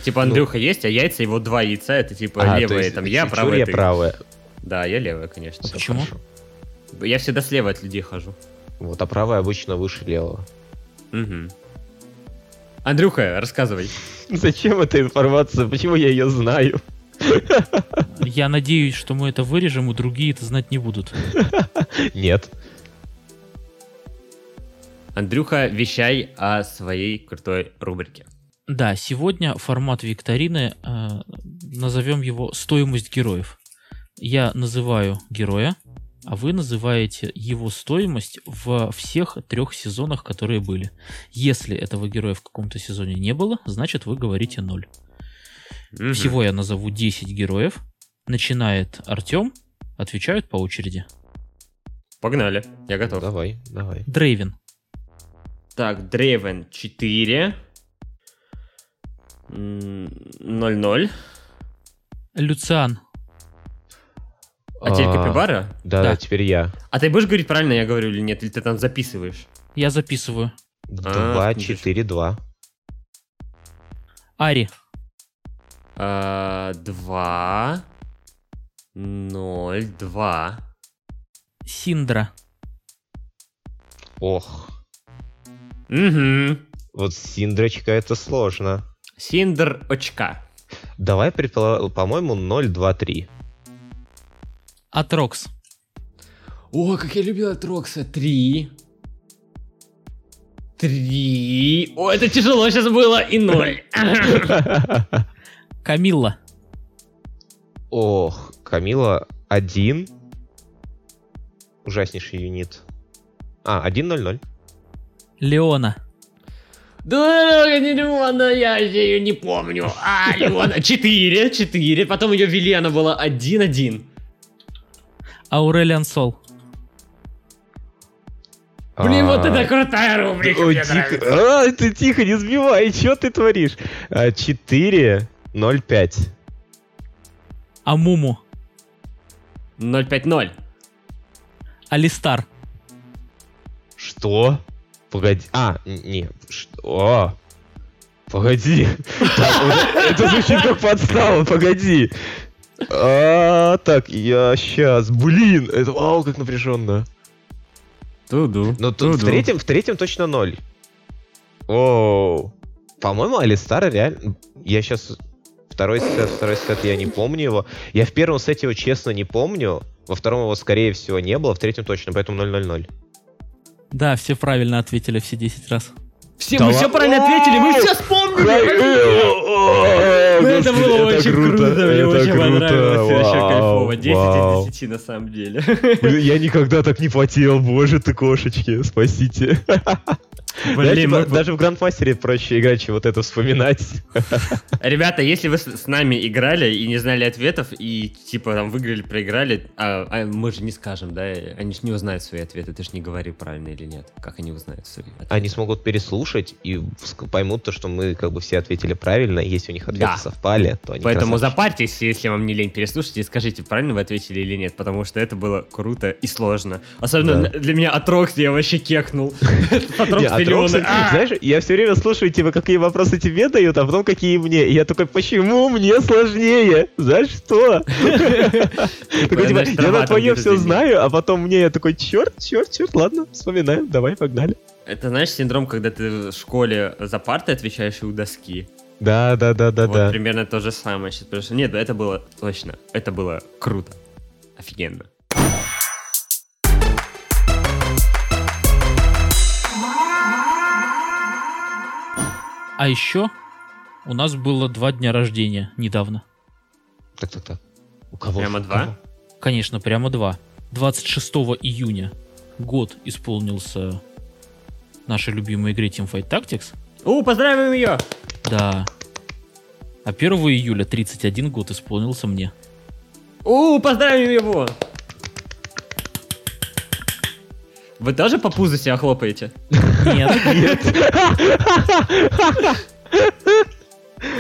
Типа Андрюха есть, а яйца его два яйца, это типа А, то левое, есть там я, правое я ты. правая. Да, я левая, конечно. Всё Почему? хорошо. Я всегда слева от людей хожу. Вот, а правая обычно выше левого. Мгм. Андрюха, рассказывай. Зачем эта информация? Почему я ее знаю? Я надеюсь, что мы это вырежем, и другие это знать не будут. Нет. Андрюха, вещай о своей крутой рубрике. Да, сегодня формат викторины, э, назовем его «Стоимость героев». Я называю героя, а вы называете его стоимость во всех трех сезонах, которые были. Если этого героя в каком-то сезоне не было, значит вы говорите 0. Мгм. Всего я назову 10 героев. Начинает Артем, отвечают по очереди. Погнали, я готов. Давай, давай. Дрейвен, Так, Дрейвен 4. М, 0-0. Люциан, А теперь А, Капибара? Да, Да. да, теперь я. А ты будешь говорить правильно, я говорю или нет? Или ты там записываешь? я записываю. Два, ну ты ж- четыре, два. Ари, А, Два. Ноль. Два. Синдра, Ох, Угу. вот Синдрочка это сложно. Синдр очка. Давай, предположим, по-моему, 0, 2, 3. Атрокс, О, как я любил Трокса. Три. Три. О, это тяжело сейчас было. И ноль. Камилла, Ох, Камила 1. Ужаснейший юнит. А, 1, 0, 0. Леона, не Леона, я ее не помню. А, Леона. Четыре, четыре. Потом ее вели, она была один-один. Аурелиан Сол, Блин, вот А, это крутая рубрика, мне тихо. нравится. А, ты тихо, не сбивай, что ты творишь? 4, 0, 5. Амуму, 0-5-0. Алистар, Что? Погоди. А, не. Что? Погоди. Это звучит как подстава, погоди. А, так, я сейчас. Блин, это вау, как напряженно. Туду. Но тут в третьем, в третьем точно ноль. Оу. По-моему, Алистара реально... Я сейчас... Второй сет, второй сет, я не помню его. Я в первом сете его честно не помню. Во втором его, скорее всего, не было. В третьем точно, поэтому 0-0-0. Да, все правильно ответили все 10 раз. Все, Да мы все правильно ответили, мы все вспомнили. Ну, это было очень круто, мне очень понравилось, вообще кайфово. 10 из 10 на самом деле. Я никогда так не потел, боже ты кошечки, спасите. Блин, типа, мы- даже в Грандмастере проще играть, чем вот это вспоминать. Ребята, если вы с, нами играли и не знали ответов, и типа там выиграли, проиграли, а, а мы же не скажем, да, они же не узнают свои ответы, ты же не говори правильно или нет. Как они узнают свои ответы? Они смогут переслушать и поймут то, что мы как бы все ответили правильно, и если у них ответы Да. совпали, то они Поэтому красавчики. запарьтесь, если вам не лень, переслушайте и скажите, правильно вы ответили или нет, потому что это было круто и сложно. Особенно Да. для меня Атрокс, я вообще кекнул. Атрокс Не, а миллионы. Троксы, А! знаешь, я все время слушаю, типа, какие вопросы тебе дают, а потом какие мне. И я такой, почему мне сложнее? За что? Такой, типа, я на твое все знаю, а потом мне я такой, черт, черт, черт, ладно, вспоминаем, давай, погнали. Это знаешь синдром, когда ты в школе за партой отвечаешь и у доски. Да, да, да, да, вот да. примерно то же самое сейчас. Потому что нет, это было точно. Это было круто. Офигенно. А еще у нас было два дня рождения недавно. Так, так, так. У кого? Прямо У два? кого? Конечно, прямо два. 26 июня год исполнился нашей любимой игре Teamfight Tactics. У, поздравим ее! Да. А 1 июля 31 год исполнился мне. У, поздравим его! Вы тоже по пузу себя хлопаете? Нет.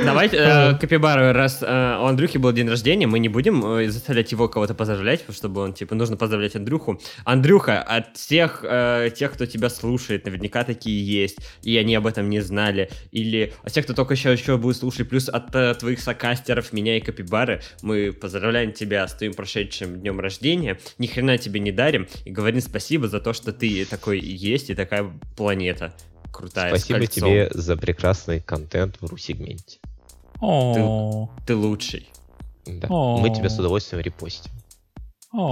Давайте, э, Капибару, раз э, у Андрюхи был день рождения, мы не будем э, заставлять его кого-то поздравлять, чтобы он, типа, нужно поздравлять Андрюху. Андрюха, от всех э, тех, кто тебя слушает, наверняка такие есть, и они об этом не знали, или от тех, кто только еще, еще будет слушать, плюс от э, твоих сокастеров, меня и Капибары, мы поздравляем тебя с твоим прошедшим днем рождения, ни хрена тебе не дарим, и говорим спасибо за то, что ты такой есть, и такая планета крутая. Спасибо тебе за прекрасный контент в ру-сегменте. О, Ты лучший. Да. Мы тебя с удовольствием репостим.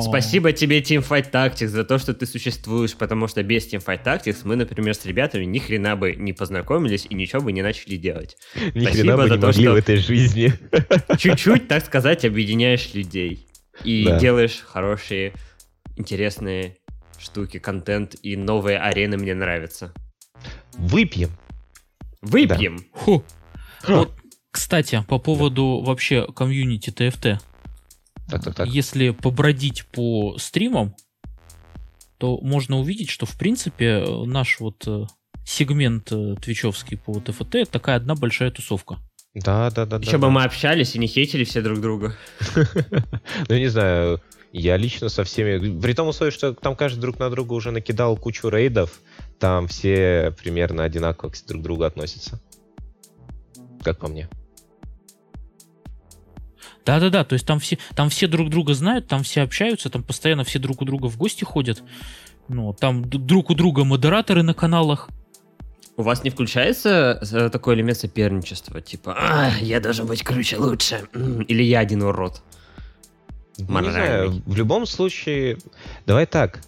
Спасибо тебе, Teamfight Tactics, за то, что ты существуешь, потому что без Teamfight Tactics мы, например, с ребятами ни хрена бы не познакомились и ничего бы не начали делать. Ни Спасибо хрена бы за не то, могли что- в этой жизни. Чуть-чуть, так сказать, объединяешь людей. И Да. делаешь хорошие, интересные штуки, контент и новые арены мне нравятся. Выпьем. Выпьем! Фу. Вот, кстати, по поводу вообще комьюнити ТФТ. Так, так, так. Если побродить по стримам, то можно увидеть, что в принципе наш вот э, сегмент э, твичевский по ТФТ это такая одна большая тусовка. Да, да, да. Еще да, бы да. мы общались и не хейтили все друг друга. Ну, не знаю, я лично со всеми... При том условии, что там каждый друг на друга уже накидал кучу рейдов, там все примерно одинаково к друг другу относятся. Как по мне. Да-да-да, то есть там все, там все друг друга знают, там все общаются, там постоянно все друг у друга в гости ходят. Ну, там друг у друга модераторы на каналах. У вас не включается э, такой элемент соперничества? Типа, «А, я должен быть круче, лучше. Или я один урод. Не знаю, в любом случае, давай так.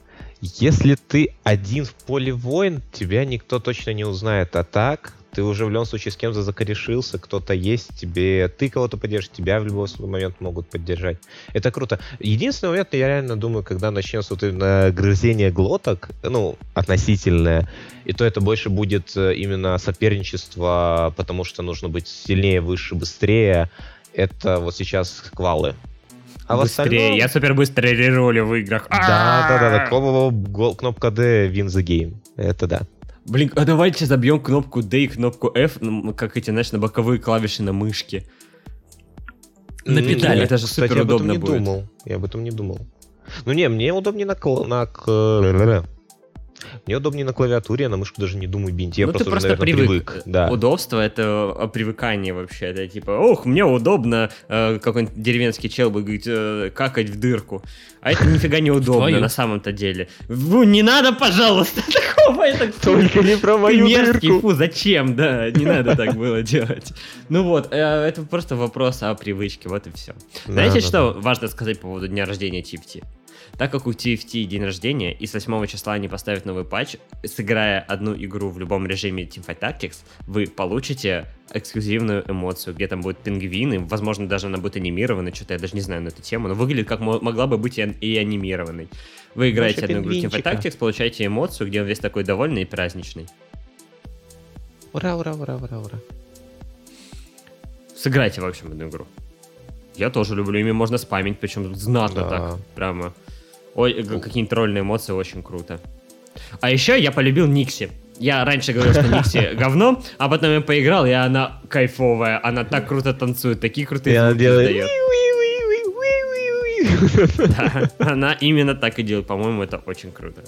Если ты один в поле воин, тебя никто точно не узнает. А так, ты уже в любом случае с кем-то закорешился, кто-то есть, тебе ты кого-то поддержишь, тебя в любой момент могут поддержать. Это круто. Единственный момент, я реально думаю, когда начнется вот именно грызение глоток, ну, относительное, и то это больше будет э, именно соперничество, потому что нужно быть сильнее, выше, быстрее. Это вот сейчас квалы. А Быстрее. остальном- Я супер быстро реролю в играх. да, да, да, да. Кнопка, D win the game. Это да. Блин, а давайте забьем кнопку D и кнопку F, как эти, знаешь, на боковые клавиши на мышке. На педали. Это же супер об этом удобно будет. думал. Я об этом не думал. Ну не, мне удобнее на, кл- на к- мне удобнее на клавиатуре, я на мышку даже не думаю бинтить. Я ну, ты просто, просто уже, наверное, привык. привык. Да. Удобство — это привыкание вообще. Это типа, ох, мне удобно, э, какой-нибудь деревенский чел будет говорить, э, какать в дырку. А это нифига не удобно на самом-то деле. Ну, не надо, пожалуйста, такого. Это Только не про мою дырку. фу, зачем, да, не надо так было делать. Ну вот, э, это просто вопрос о привычке, вот и все. Знаете, что важно сказать по поводу дня рождения TFT? Так как у TFT день рождения, и с 8 числа они поставят новый патч, сыграя одну игру в любом режиме Teamfight Tactics, вы получите эксклюзивную эмоцию, где там будут пингвины, возможно, даже она будет анимирована, что-то я даже не знаю на эту тему, но выглядит как мо- могла бы быть и, ан- и анимированной. Вы играете одну игру Teamfight. Tactics, получаете эмоцию, где он весь такой довольный и праздничный. Ура, ура, ура, ура, ура. Сыграйте, в общем, эту игру. Я тоже люблю, ими можно спамить, причем знатно Да. так, прямо. Ой, г- какие-нибудь тролльные эмоции, очень круто. А еще я полюбил Никси. Я раньше говорил, что Никси говно, а потом я поиграл, и она кайфовая, она так круто танцует, такие крутые И она звуки делает... издает. Да, она именно так и делает. По-моему, это очень круто.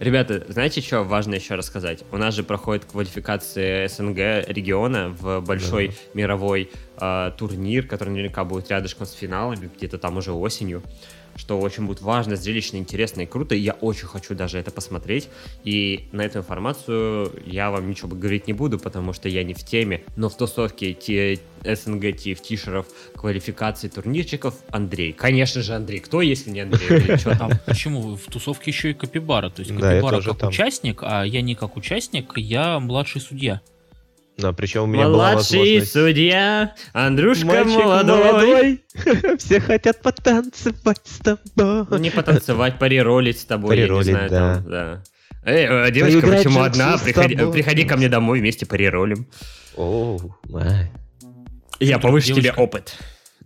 Ребята, знаете, что важно еще рассказать? У нас же проходит квалификация СНГ региона в большой мировой э, турнир, который наверняка будет рядышком с финалами, где-то там уже осенью. Что очень будет важно, зрелищно, интересно и круто. И я очень хочу даже это посмотреть. И на эту информацию я вам ничего говорить не буду, потому что я не в теме. Но в тусовке те СНГ TFT-шеров квалификации турнирчиков Андрей. Конечно же, Андрей. Кто, если не Андрей? Почему? В тусовке еще и Капибара. То есть Капибара как участник, а я не как участник, я младший судья. Да, причем у меня была Младший возможность... судья, Андрюшка Мальчик молодой. молодой, все хотят потанцевать с тобой. Не потанцевать, париролить с тобой, Париролить, я не знаю, да. там, да. Эй, э, девочка, Поиграть почему одна? Приходи, тобой. приходи ко мне домой, вместе париролим. О, май. Я повыше тебе опыт.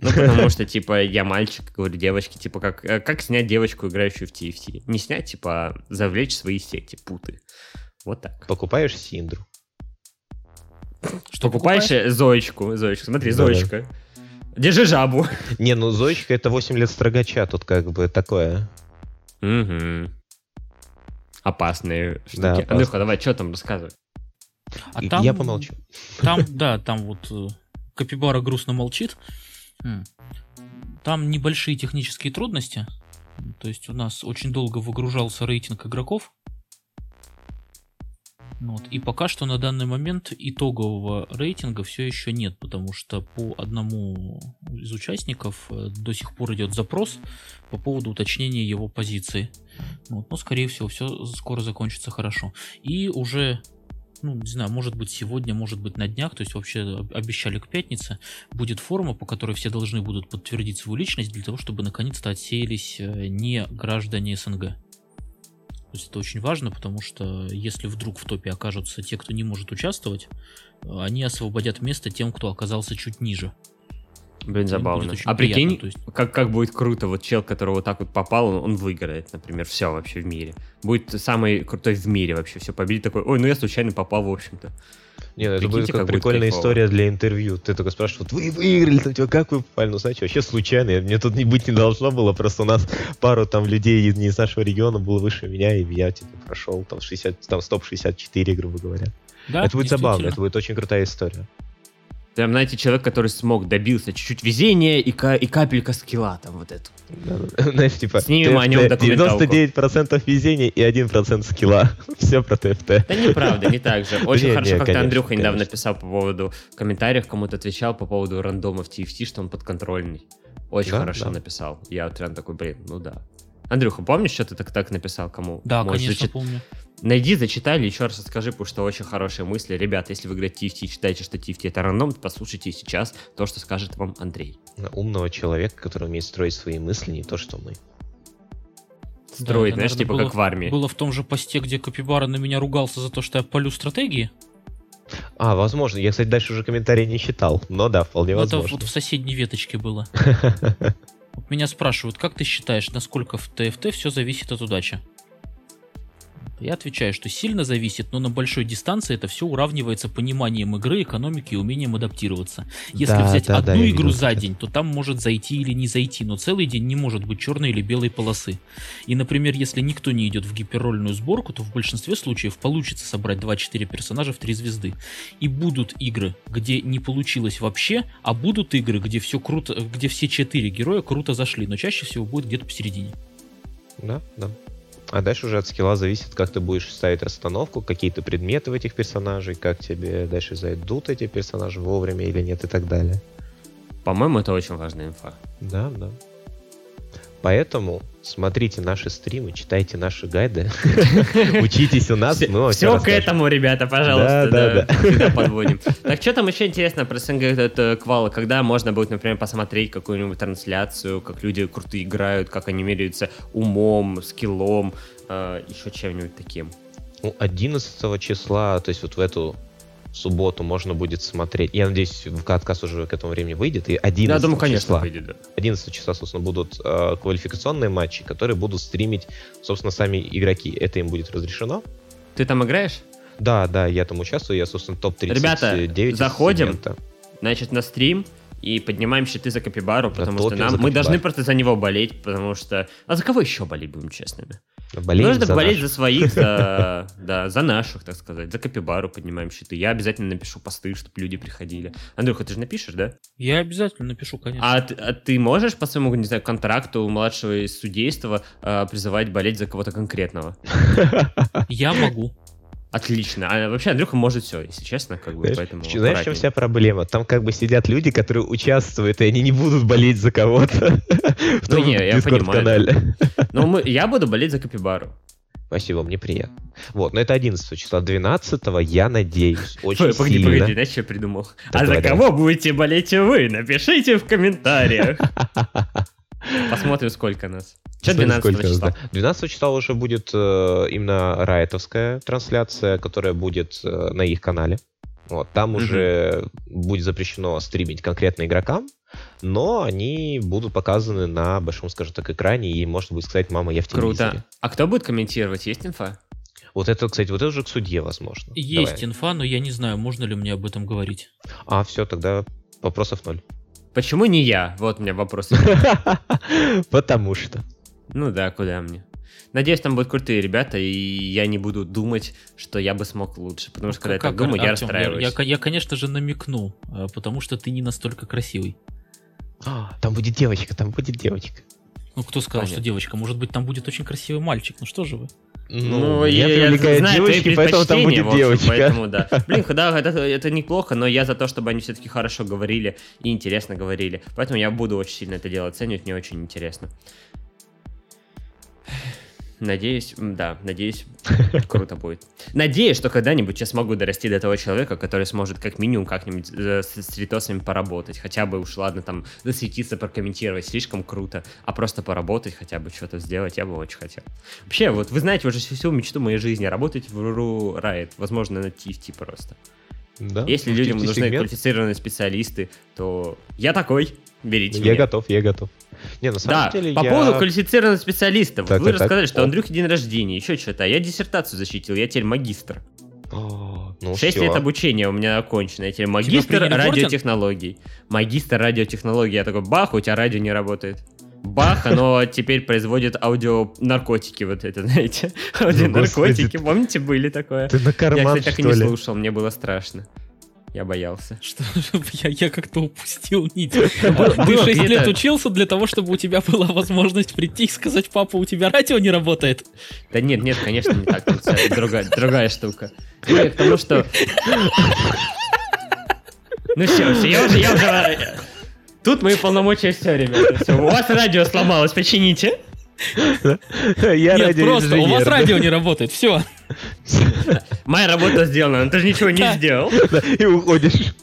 Ну, потому что, типа, я мальчик, говорю девочке, типа, как, э, как снять девочку, играющую в TFT? Не снять, типа, а завлечь в свои сети, путы. Вот так. Покупаешь Синдру. Что Покупаешь э, Зоечку, Зоечку, смотри, Да-да. Зоечка. Держи жабу. Не, ну Зоечка это 8 лет строгача, тут как бы такое. Угу. Опасные штуки. Да, опасно. Андрюха, давай, что там рассказывай? А там, Я помолчу. Там, да, там вот э, Капибара грустно молчит. Там небольшие технические трудности. То есть у нас очень долго выгружался рейтинг игроков. Ну Вот. И пока что на данный момент итогового рейтинга все еще нет, потому что по одному из участников э, до сих пор идет запрос по поводу уточнения его позиции. Вот. Но, скорее всего, все скоро закончится хорошо. И уже ну, не знаю, может быть сегодня, может быть на днях, то есть вообще об- обещали к пятнице, будет форма, по которой все должны будут подтвердить свою личность для того, чтобы наконец-то отсеялись э, не граждане СНГ. То есть это очень важно, потому что если вдруг в топе окажутся те, кто не может участвовать, э, они освободят место тем, кто оказался чуть ниже. Блин, забавно. А прикинь, приятно, есть- как, как будет круто, вот чел, который вот так вот попал, он, он выиграет, например, все вообще в мире. Будет самый крутой в мире вообще, все победит такой, ой, ну я случайно попал, в общем-то. Не, ну это будет как будет прикольная кайфово. история для интервью. Ты только спрашиваешь, вот вы выиграли, там, типа, как вы попали? Ну, знаете, вообще случайно. Мне тут не быть не должно было, просто у нас пару там людей из, не из нашего региона было выше меня, и я, типа, прошел там 60, там стоп 64, грубо говоря. Да, это будет забавно, это будет очень крутая история. Прям, знаете, человек, который смог, добился чуть-чуть везения и, ка- и капелька скилла там вот эту. Знаешь, типа, Снимем о нем документалку. 99% везения и 1% скилла. Все про ТФТ. Да неправда, не так же. Очень хорошо, как конечно, Андрюха недавно писал по поводу в комментариях, кому-то отвечал по поводу рандома в TFT, что он подконтрольный. Очень хорошо написал. Я вот прям такой, блин, ну да. Андрюха, помнишь, что ты так, так написал кому? Да, конечно, помню. Найди, зачитай или еще раз расскажи, потому что очень хорошие мысли. Ребят, если вы играете TFT и считаете, что TFT это рандом, то послушайте сейчас то, что скажет вам Андрей. Умного человека, который умеет строить свои мысли, не то, что мы. Строить, это, знаешь, типа было как в армии. Было в том же посте, где Капибара на меня ругался за то, что я полю стратегии. А, возможно. Я, кстати, дальше уже комментарий не читал. Но да, вполне это возможно. вот в соседней веточке было. Вот Меня спрашивают, как ты считаешь, насколько в ТФТ все зависит от удачи? Я отвечаю, что сильно зависит, но на большой дистанции это все уравнивается пониманием игры, экономики и умением адаптироваться. Если Да, взять да, да, одну я игру за это. день, то там может зайти или не зайти, но целый день не может быть черной или белой полосы. И, например, если никто не идет в гиперрольную сборку, то в большинстве случаев получится собрать 2-4 персонажа в 3 звезды. И будут игры, где не получилось вообще, а будут игры, где все круто, где все четыре героя круто зашли, но чаще всего будет где-то посередине. Да, да. А дальше уже от скилла зависит, как ты будешь ставить расстановку, какие-то предметы в этих персонажей, как тебе дальше зайдут эти персонажи вовремя или нет и так далее. По-моему, это очень важная инфа. Да, да. Поэтому смотрите наши стримы, читайте наши гайды, учитесь у нас, Все к этому, ребята, пожалуйста, Да, да, да, подводим. Так что там еще интересно про СНГ это квала, когда можно будет, например, посмотреть какую-нибудь трансляцию, как люди крутые играют, как они меряются умом, скиллом, э, еще чем-нибудь таким. Ну, 11 числа, то есть вот в эту субботу можно будет смотреть. Я надеюсь, подкаст уже к этому времени выйдет. И 11 Я думаю, конечно, числа, выйдет, да. 11 числа, собственно, будут э, квалификационные матчи, которые будут стримить, собственно, сами игроки. Это им будет разрешено. Ты там играешь? Да, да, я там участвую, я, собственно, топ-39 Ребята, заходим. Значит, на стрим и поднимаем щиты за Капибару, потому что топим нам мы должны просто за него болеть, потому что... А за кого еще болеть, будем честными? Болеем Нужно за болеть наших. за своих, за, да, за наших, так сказать. За Капибару поднимаем щиты. Я обязательно напишу посты, чтобы люди приходили. Андрюха, ты же напишешь, да? Я обязательно напишу, конечно. А, ты- а ты можешь по своему, не знаю, контракту младшего из судейства э, призывать болеть за кого-то конкретного? Я могу. Отлично. А вообще Андрюха может все, если честно, как бы, Знаешь, поэтому... знаешь, в чем вся проблема? Там как бы сидят люди, которые участвуют, и они не будут болеть за кого-то Ну не, я Discord-канале. Ну, мы, я буду болеть за Капибару. Спасибо, мне приятно. Вот, но это 11 числа. 12 я надеюсь, очень Погоди, сильно. погоди, знаешь, что я придумал? Так, а давай, за давай. кого будете болеть вы? Напишите в комментариях. Посмотрим, сколько нас. Что Смотри, 12 сколько числа? нас, да. 12 числа уже будет э, именно райтовская трансляция, которая будет э, на их канале. Вот, там Мгм. уже будет запрещено стримить конкретно игрокам, но они будут показаны на большом, скажем так, экране, и можно будет сказать, мама, я в телевизоре. Круто. А кто будет комментировать? Есть инфа? Вот это, кстати, вот это уже к судье, возможно. Есть Давай. инфа, но я не знаю, можно ли мне об этом говорить. А, все, тогда вопросов ноль. Почему не я? Вот у меня вопрос. Потому что. Ну да, куда мне? Надеюсь, там будут крутые ребята, и я не буду думать, что я бы смог лучше. Потому что, когда я так Как- думаю, я расстраиваюсь. Я, я, конечно же, намекну, э, потому что ты не настолько красивый. А, там будет девочка, там будет девочка. Ну, кто сказал, Понятно. что девочка? Может быть, там будет очень красивый мальчик. Ну что же вы? Ну, меня я, я знаю девочки, поэтому там будет общем, девочка. Поэтому, да. Блин, да, это, это неплохо, но я за то, чтобы они все-таки хорошо говорили и интересно говорили. Поэтому я буду очень сильно это дело оценивать, мне очень интересно. Надеюсь, да, надеюсь, круто будет. Надеюсь, что когда-нибудь я смогу дорасти до того человека, который сможет как минимум как-нибудь э, с, с ритосами поработать. Хотя бы уж, ладно, там, засветиться, прокомментировать, слишком круто. А просто поработать, хотя бы что-то сделать, я бы очень хотел. Вообще, вот вы знаете уже всю мечту моей жизни, работать в Руру Riot, возможно, на TFT просто. Да? Если людям нужны квалифицированные специалисты, то я такой, берите Я меня. готов, я готов. Не, на самом Да, деле по я... поводу квалифицированных специалистов. Так, Вы так, так. рассказали, что О. Андрюхе день рождения, еще что-то. А я диссертацию защитил, я теперь магистр. О, ну Шесть всё. лет обучения у меня окончено. Я теперь магистр радиотехнологий. Магистр радиотехнологий. Я такой, бах, у тебя радио не работает. Бах, оно теперь производит аудио-наркотики, вот это, знаете. Аудионаркотики, помните, были такое? Ты на Я, карман, кстати, так и что не слушал, мне было страшно. Я боялся. Что я, я как-то упустил нить. Ты было 6 лет учился для того, чтобы у тебя была возможность прийти и сказать, папа, у тебя радио не работает. Да нет, нет, конечно, не так. Другая, другая штука. Ну, к тому, что... Ну все, все, я уже, я уже... Тут мои полномочия все, ребята. Все, у вас радио сломалось, почините. Я Нет, просто у вас радио не работает. Все. Моя работа сделана, но ты же ничего не сделал. И уходишь.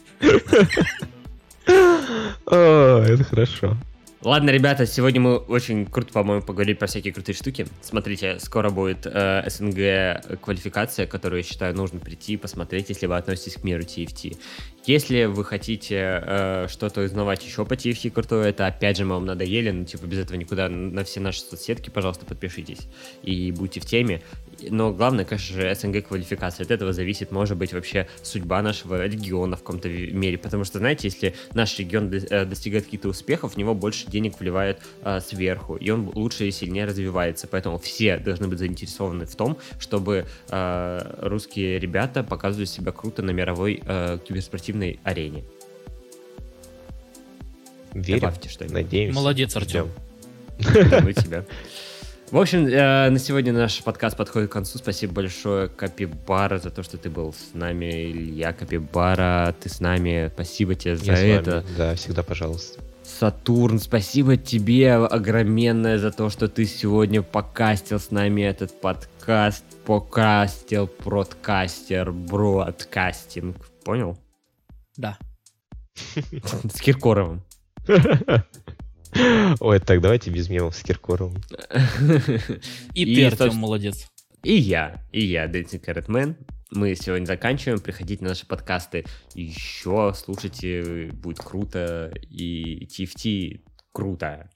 Это хорошо. Ладно, ребята, сегодня мы очень круто, по-моему, поговорили про всякие крутые штуки. Смотрите, скоро будет э, СНГ квалификация, которую, я считаю, нужно прийти и посмотреть, если вы относитесь к миру TFT. Если вы хотите э, что-то узнавать еще по TFT крутое, это опять же мы вам надоели, ну типа без этого никуда. На все наши соцсетки, пожалуйста, подпишитесь и будьте в теме. Но главное, конечно же, СНГ квалификация. От этого зависит, может быть, вообще судьба нашего региона в каком-то мере. Потому что, знаете, если наш регион э, достигает каких-то успехов, в него больше денег вливают э, сверху, и он лучше и сильнее развивается. Поэтому все должны быть заинтересованы в том, чтобы э, русские ребята показывали себя круто на мировой э, киберспортивной арене. Верим, Добавьте что-нибудь. надеемся. Молодец, Артем. ну тебя. В общем, э, на сегодня наш подкаст подходит к концу. Спасибо большое, Капибара, за то, что ты был с нами. Илья Капибара, ты с нами. Спасибо тебе за Я это. Да, всегда пожалуйста. Сатурн, спасибо тебе огроменное за то, что ты сегодня покастил с нами этот подкаст. Покастил, продкастер, бродкастинг. Понял? Да. С Киркоровым. Ой, так давайте без мемов с Киркоровым. И, ты, Артем, молодец. И я, и я, Carrot Man. Мы сегодня заканчиваем. Приходите на наши подкасты еще, слушайте, будет круто. И TFT круто.